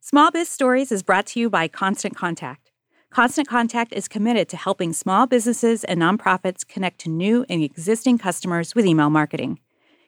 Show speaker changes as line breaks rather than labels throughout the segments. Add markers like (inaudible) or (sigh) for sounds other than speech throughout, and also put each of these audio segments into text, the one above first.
Small Biz Stories is brought to you by Constant Contact. Constant Contact is committed to helping small businesses and nonprofits connect to new and existing customers with email marketing.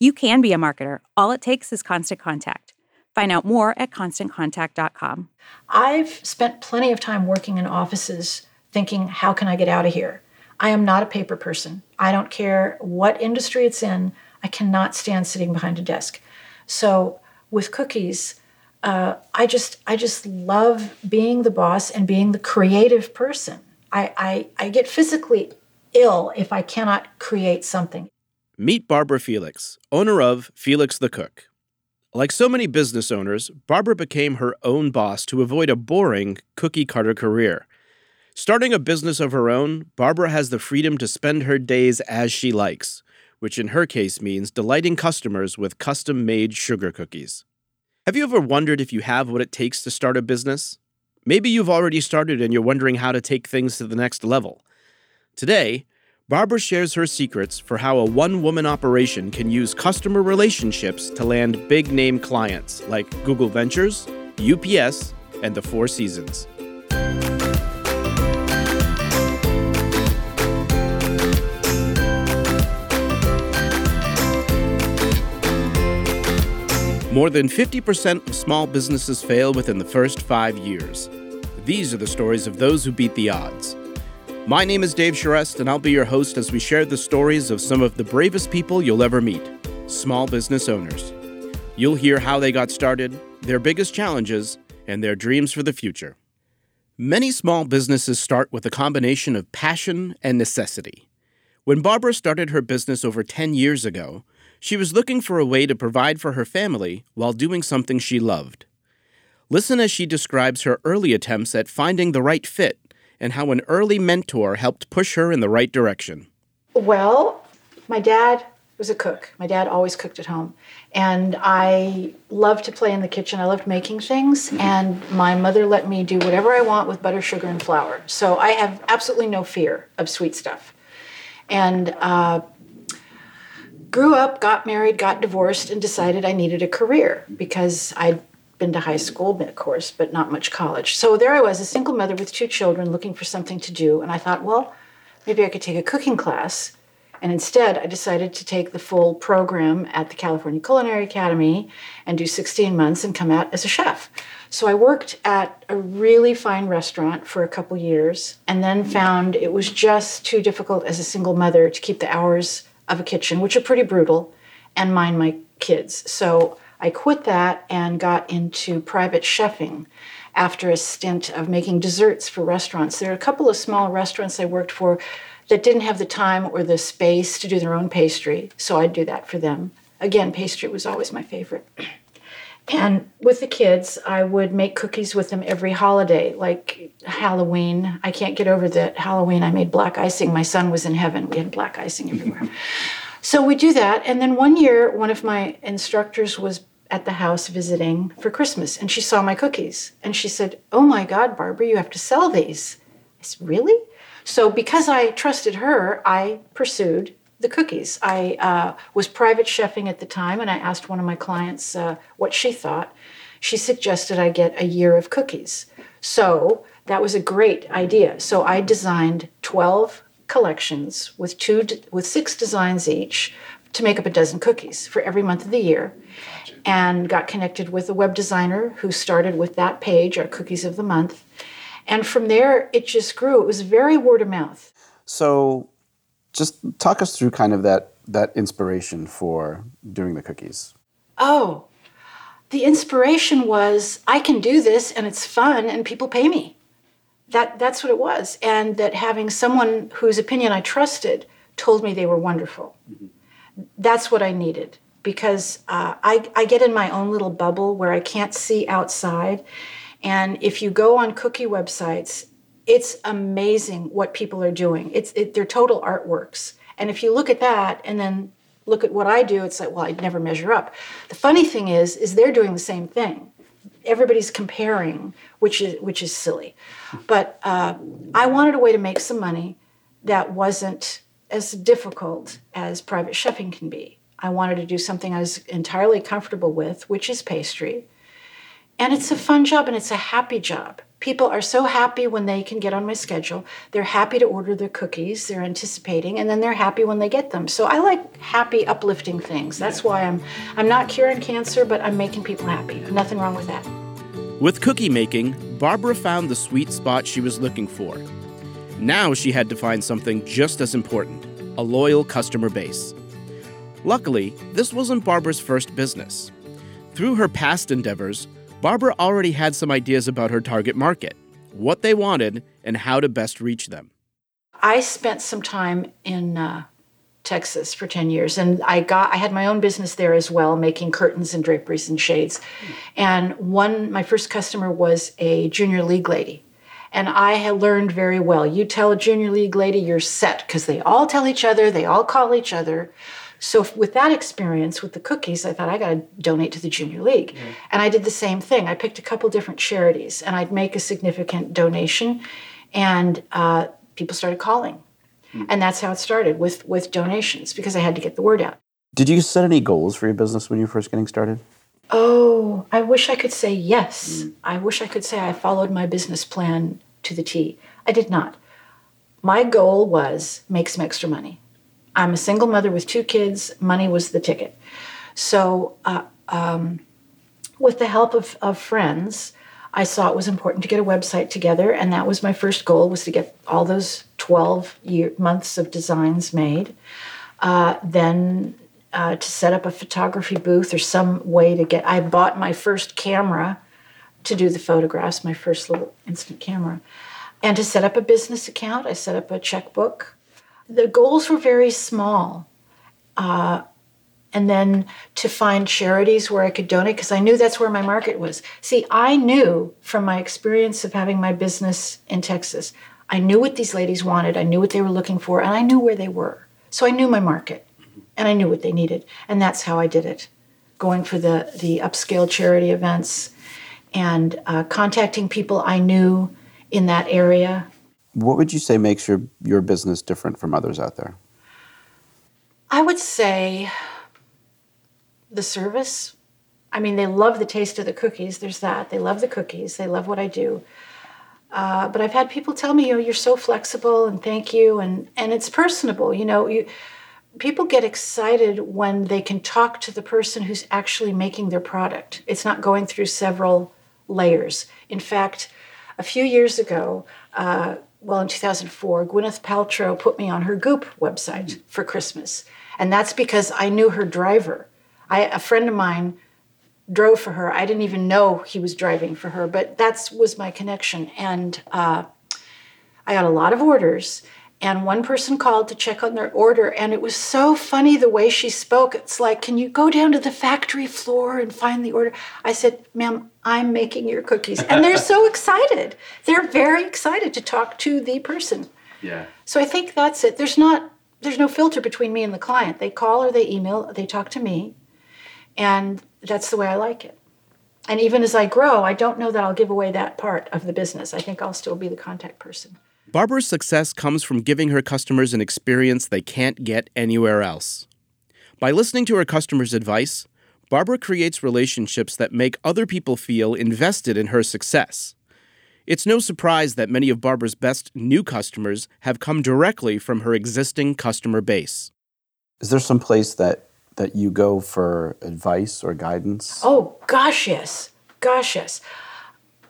You can be a marketer. All it takes is Constant Contact. Find out more at constantcontact.com.
I've spent plenty of time working in offices thinking, how can I get out of here? I am not a paper person. I don't care what industry it's in. I cannot stand sitting behind a desk. So with cookies, uh, I just I just love being the boss and being the creative person. I, I I get physically ill if I cannot create something.
Meet Barbara Felix, owner of Felix the Cook. Like so many business owners, Barbara became her own boss to avoid a boring cookie cutter career. Starting a business of her own, Barbara has the freedom to spend her days as she likes, which in her case means delighting customers with custom made sugar cookies. Have you ever wondered if you have what it takes to start a business? Maybe you've already started and you're wondering how to take things to the next level. Today, Barbara shares her secrets for how a one woman operation can use customer relationships to land big name clients like Google Ventures, UPS, and the Four Seasons. More than 50% of small businesses fail within the first five years. These are the stories of those who beat the odds. My name is Dave Charest, and I'll be your host as we share the stories of some of the bravest people you'll ever meet small business owners. You'll hear how they got started, their biggest challenges, and their dreams for the future. Many small businesses start with a combination of passion and necessity. When Barbara started her business over 10 years ago, she was looking for a way to provide for her family while doing something she loved. Listen as she describes her early attempts at finding the right fit and how an early mentor helped push her in the right direction.
Well, my dad was a cook. My dad always cooked at home. And I loved to play in the kitchen. I loved making things. And my mother let me do whatever I want with butter, sugar, and flour. So I have absolutely no fear of sweet stuff. And uh, grew up, got married, got divorced, and decided I needed a career because I'd been to high school, of course, but not much college. So there I was, a single mother with two children looking for something to do. And I thought, well, maybe I could take a cooking class. And instead, I decided to take the full program at the California Culinary Academy and do 16 months and come out as a chef. So I worked at a really fine restaurant for a couple years and then found it was just too difficult as a single mother to keep the hours of a kitchen, which are pretty brutal, and mind my kids. So I quit that and got into private chefing after a stint of making desserts for restaurants. There are a couple of small restaurants I worked for that didn't have the time or the space to do their own pastry, so I'd do that for them. Again, pastry was always my favorite. And with the kids, I would make cookies with them every holiday, like Halloween. I can't get over that Halloween I made black icing. My son was in heaven. We had black icing everywhere. (laughs) so we do that. And then one year, one of my instructors was at the house visiting for Christmas, and she saw my cookies. And she said, Oh my God, Barbara, you have to sell these. I said, Really? So because I trusted her, I pursued the cookies. I uh, was private chefing at the time, and I asked one of my clients uh, what she thought. She suggested I get a year of cookies. So that was a great idea. So I designed 12 collections with two with six designs each to make up a dozen cookies for every month of the year and got connected with a web designer who started with that page our cookies of the month and from there it just grew it was very word of mouth
so just talk us through kind of that that inspiration for doing the cookies.
Oh, the inspiration was I can do this and it's fun and people pay me. That that's what it was, and that having someone whose opinion I trusted told me they were wonderful. Mm-hmm. That's what I needed because uh, I, I get in my own little bubble where I can't see outside. And if you go on cookie websites, it's amazing what people are doing. It's it, they're total artworks. And if you look at that and then look at what I do, it's like, well, I'd never measure up. The funny thing is, is they're doing the same thing. Everybody's comparing, which is which is silly. But uh, I wanted a way to make some money that wasn't as difficult as private chefing can be. I wanted to do something I was entirely comfortable with, which is pastry. And it's a fun job and it's a happy job. People are so happy when they can get on my schedule. They're happy to order their cookies, they're anticipating, and then they're happy when they get them. So I like happy, uplifting things. That's why I'm I'm not curing cancer, but I'm making people happy. Nothing wrong with that.
With cookie making, Barbara found the sweet spot she was looking for. Now she had to find something just as important a loyal customer base. Luckily, this wasn't Barbara's first business. Through her past endeavors, Barbara already had some ideas about her target market, what they wanted, and how to best reach them.
I spent some time in uh, Texas for 10 years and I got I had my own business there as well making curtains and draperies and shades. And one my first customer was a junior league lady. And I had learned very well. You tell a junior league lady you're set because they all tell each other, they all call each other. So with that experience with the cookies, I thought I got to donate to the junior league, mm-hmm. and I did the same thing. I picked a couple different charities, and I'd make a significant donation, and uh, people started calling, mm-hmm. and that's how it started with with donations because I had to get the word out.
Did you set any goals for your business when you were first getting started?
Oh, I wish I could say yes. Mm. I wish I could say I followed my business plan to the T. I did not. My goal was make some extra money. I'm a single mother with two kids. Money was the ticket. So, uh, um, with the help of, of friends, I saw it was important to get a website together, and that was my first goal: was to get all those 12 year, months of designs made. Uh, then uh, to set up a photography booth or some way to get. I bought my first camera to do the photographs, my first little instant camera, and to set up a business account. I set up a checkbook the goals were very small. Uh, and then to find charities where I could donate because I knew that's where my market was. See, I knew from my experience of having my business in Texas, I knew what these ladies wanted, I knew what they were looking for, and I knew where they were. So I knew my market and I knew what they needed. And that's how I did it going for the, the upscale charity events and uh, contacting people I knew in that area
what would you say makes your, your business different from others out there?
I would say the service. I mean, they love the taste of the cookies. There's that. They love the cookies. They love what I do. Uh, but I've had people tell me, "You know, you're so flexible, and thank you," and and it's personable. You know, you people get excited when they can talk to the person who's actually making their product. It's not going through several layers. In fact, a few years ago, uh, well, in 2004, Gwyneth Paltrow put me on her Goop website for Christmas. And that's because I knew her driver. I, a friend of mine drove for her. I didn't even know he was driving for her, but that was my connection. And uh, I got a lot of orders and one person called to check on their order and it was so funny the way she spoke. It's like can you go down to the factory floor and find the order? I said ma'am i'm making your cookies. And they're so (laughs) excited. They're very excited to talk to the person.
Yeah.
So i think that's it. There's not there's no filter between me and the client. They call or they email they talk to me and that's the way i like it. And even as i grow i don't know that i'll give away that part of the business. I think i'll still be the contact person
Barbara's success comes from giving her customers an experience they can't get anywhere else. By listening to her customers' advice, Barbara creates relationships that make other people feel invested in her success. It's no surprise that many of Barbara's best new customers have come directly from her existing customer base.
Is there some place that, that you go for advice or guidance?
Oh, gosh, yes. Gosh, yes.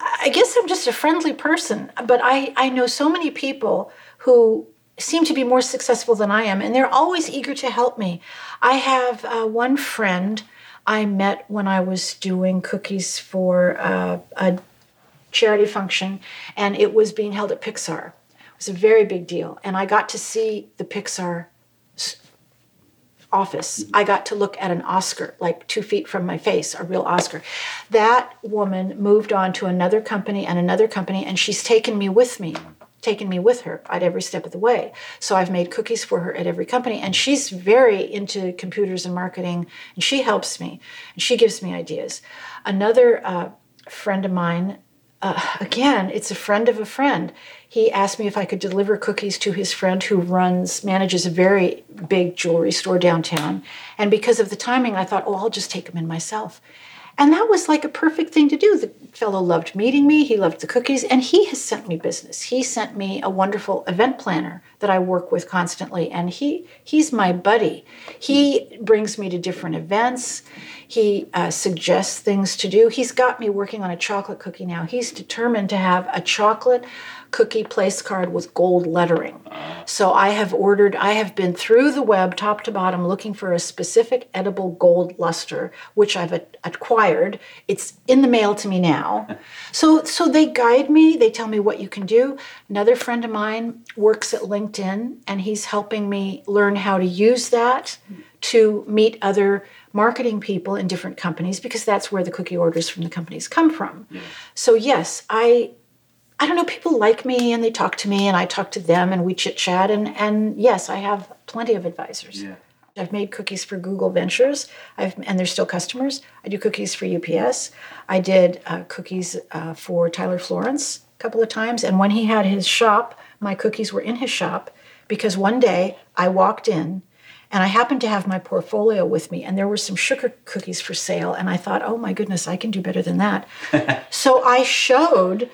I guess I'm just a friendly person, but I, I know so many people who seem to be more successful than I am, and they're always eager to help me. I have uh, one friend I met when I was doing cookies for uh, a charity function, and it was being held at Pixar. It was a very big deal, and I got to see the Pixar office, I got to look at an Oscar, like two feet from my face, a real Oscar. That woman moved on to another company and another company, and she's taken me with me, taken me with her at every step of the way. So I've made cookies for her at every company, and she's very into computers and marketing, and she helps me, and she gives me ideas. Another uh, friend of mine uh, again, it's a friend of a friend. He asked me if I could deliver cookies to his friend who runs, manages a very big jewelry store downtown. And because of the timing, I thought, oh, I'll just take them in myself. And that was like a perfect thing to do. The fellow loved meeting me, he loved the cookies, and he has sent me business. He sent me a wonderful event planner that I work with constantly, and he he's my buddy. He brings me to different events. He uh, suggests things to do. He's got me working on a chocolate cookie now. He's determined to have a chocolate cookie place card with gold lettering. So I have ordered, I have been through the web top to bottom looking for a specific edible gold luster, which I've acquired. It's in the mail to me now. (laughs) So, so they guide me, they tell me what you can do. Another friend of mine works at LinkedIn and he's helping me learn how to use that to meet other marketing people in different companies because that's where the cookie orders from the companies come from. Yeah. So yes, I I don't know, people like me and they talk to me and I talk to them and we chit chat. And, and yes, I have plenty of advisors. Yeah. I've made cookies for Google Ventures, I've, and they're still customers. I do cookies for UPS. I did uh, cookies uh, for Tyler Florence a couple of times. And when he had his shop, my cookies were in his shop because one day I walked in and I happened to have my portfolio with me, and there were some sugar cookies for sale. And I thought, oh my goodness, I can do better than that. (laughs) so I showed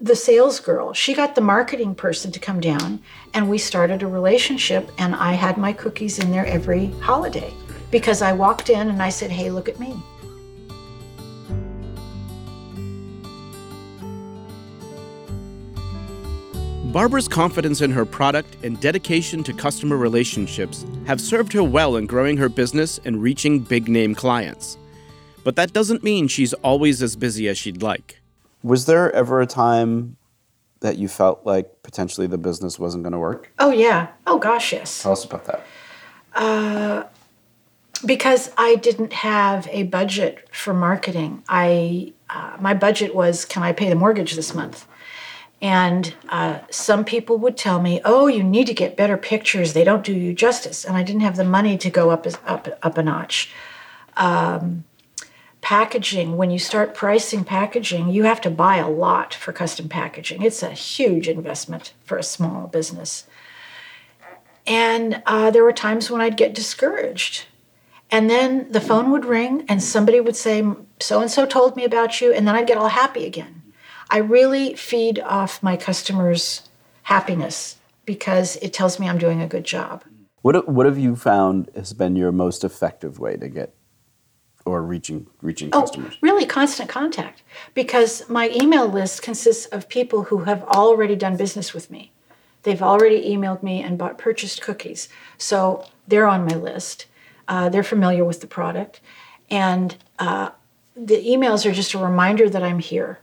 the sales girl. She got the marketing person to come down, and we started a relationship. And I had my cookies in there every holiday because I walked in and I said, Hey, look at me.
Barbara's confidence in her product and dedication to customer relationships have served her well in growing her business and reaching big name clients. But that doesn't mean she's always as busy as she'd like.
Was there ever a time that you felt like potentially the business wasn't going to work?
Oh, yeah. Oh, gosh, yes.
Tell us about that.
Uh, because I didn't have a budget for marketing. I uh, my budget was can I pay the mortgage this month? And uh, some people would tell me, "Oh, you need to get better pictures. They don't do you justice." And I didn't have the money to go up up up a notch. Um, packaging, when you start pricing packaging, you have to buy a lot for custom packaging. It's a huge investment for a small business. And uh, there were times when I'd get discouraged. And then the phone would ring and somebody would say, So and so told me about you. And then I'd get all happy again. I really feed off my customers' happiness because it tells me I'm doing a good job.
What, what have you found has been your most effective way to get or reaching reaching oh, customers?
Really constant contact because my email list consists of people who have already done business with me. They've already emailed me and bought purchased cookies. So they're on my list. Uh, they're familiar with the product. And uh, the emails are just a reminder that I'm here,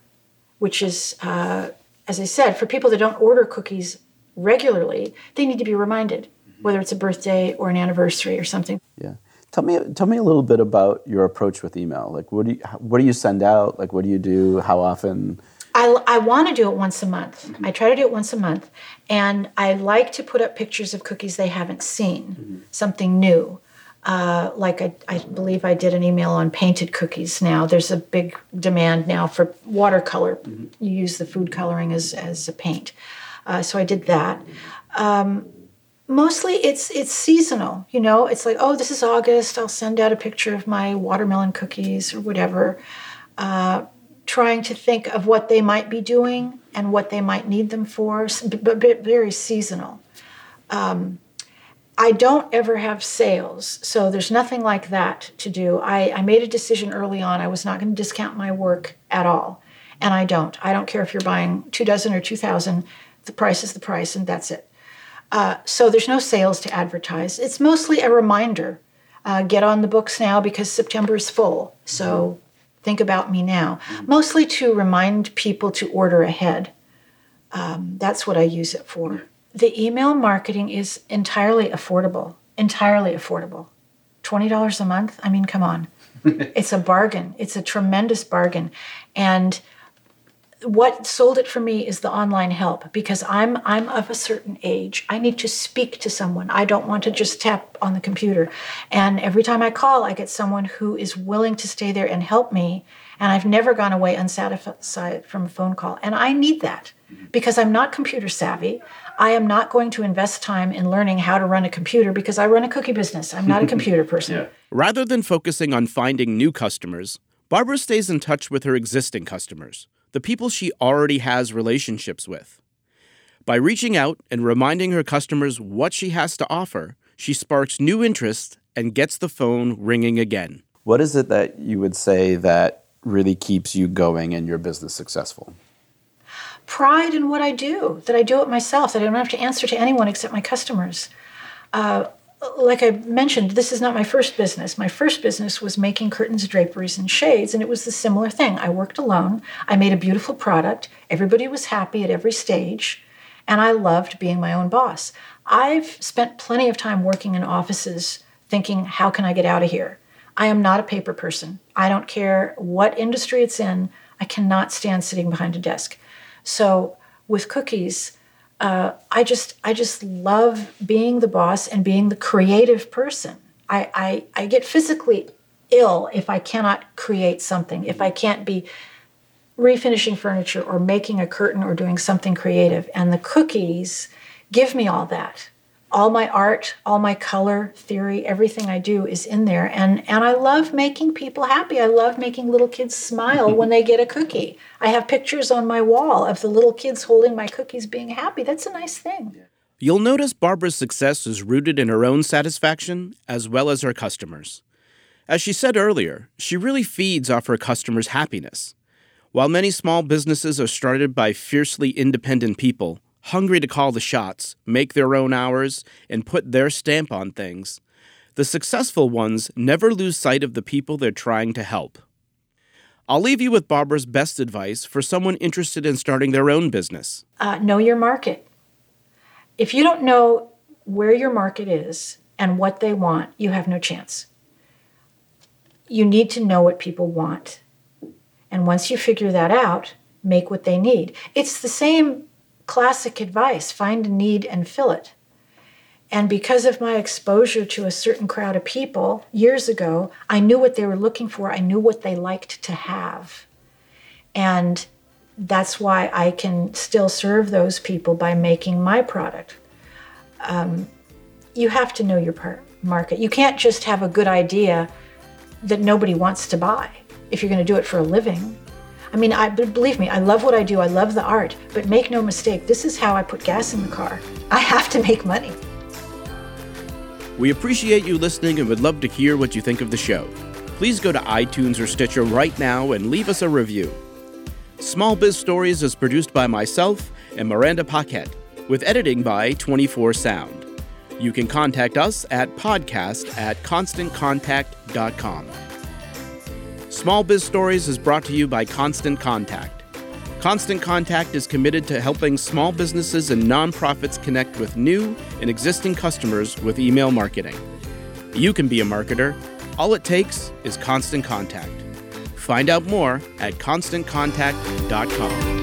which is, uh, as I said, for people that don't order cookies regularly, they need to be reminded, mm-hmm. whether it's a birthday or an anniversary or something.
Yeah. Tell me, tell me a little bit about your approach with email. Like, what do you, what do you send out? Like, what do you do? How often?
I, I want to do it once a month. Mm-hmm. I try to do it once a month, and I like to put up pictures of cookies they haven't seen, mm-hmm. something new. Uh, like I, I, believe I did an email on painted cookies. Now there's a big demand now for watercolor. Mm-hmm. You use the food coloring as as a paint, uh, so I did that. Um, mostly it's it's seasonal you know? It's like oh this is august i'll send out a picture of my watermelon cookies or whatever uh, trying to think of what they might be doing and what they might need them for but very seasonal. Um, i don't ever have sales so there's nothing like that to do. I, I made a decision early on i was not going to discount my work at all and i don't. I don't care if you're buying two dozen or two thousand the price is the price and that's it uh, so there's no sales to advertise. It's mostly a reminder. Uh, get on the books now because September is full. So think about me now. Mm-hmm. Mostly to remind people to order ahead. Um, that's what I use it for. The email marketing is entirely affordable. Entirely affordable. $20 a month? I mean, come on. (laughs) it's a bargain. It's a tremendous bargain. And what sold it for me is the online help because I'm I'm of a certain age. I need to speak to someone. I don't want to just tap on the computer. And every time I call, I get someone who is willing to stay there and help me. And I've never gone away unsatisfied from a phone call. And I need that because I'm not computer savvy. I am not going to invest time in learning how to run a computer because I run a cookie business. I'm not a (laughs) computer person. yeah.
Rather than focusing on finding new customers, Barbara stays in touch with her existing customers, the people she already has relationships with. By reaching out and reminding her customers what she has to offer, she sparks new interest and gets the phone ringing again.
What is it that you would say that really keeps you going and your business successful?
Pride in what I do, that I do it myself, that I don't have to answer to anyone except my customers. Uh, like I mentioned, this is not my first business. My first business was making curtains, draperies, and shades, and it was the similar thing. I worked alone. I made a beautiful product. Everybody was happy at every stage, and I loved being my own boss. I've spent plenty of time working in offices thinking, how can I get out of here? I am not a paper person. I don't care what industry it's in. I cannot stand sitting behind a desk. So with cookies, uh, I just I just love being the boss and being the creative person. I, I I get physically ill if I cannot create something, if I can't be refinishing furniture or making a curtain or doing something creative. And the cookies give me all that all my art, all my color theory, everything I do is in there. And and I love making people happy. I love making little kids smile mm-hmm. when they get a cookie. I have pictures on my wall of the little kids holding my cookies being happy. That's a nice thing.
You'll notice Barbara's success is rooted in her own satisfaction as well as her customers. As she said earlier, she really feeds off her customers' happiness. While many small businesses are started by fiercely independent people, hungry to call the shots, make their own hours, and put their stamp on things, the successful ones never lose sight of the people they're trying to help. I'll leave you with Barbara's best advice for someone interested in starting their own business.
Uh, know your market. If you don't know where your market is and what they want, you have no chance. You need to know what people want. And once you figure that out, make what they need. It's the same classic advice find a need and fill it. And because of my exposure to a certain crowd of people years ago, I knew what they were looking for. I knew what they liked to have. And that's why I can still serve those people by making my product. Um, you have to know your market. You can't just have a good idea that nobody wants to buy if you're going to do it for a living. I mean, I believe me, I love what I do. I love the art, but make no mistake, this is how I put gas in the car. I have to make money.
We appreciate you listening and would love to hear what you think of the show. Please go to iTunes or Stitcher right now and leave us a review. Small Biz Stories is produced by myself and Miranda Paquette, with editing by 24 Sound. You can contact us at podcast at constantcontact.com. Small Biz Stories is brought to you by Constant Contact. Constant Contact is committed to helping small businesses and nonprofits connect with new and existing customers with email marketing. You can be a marketer. All it takes is constant contact. Find out more at constantcontact.com.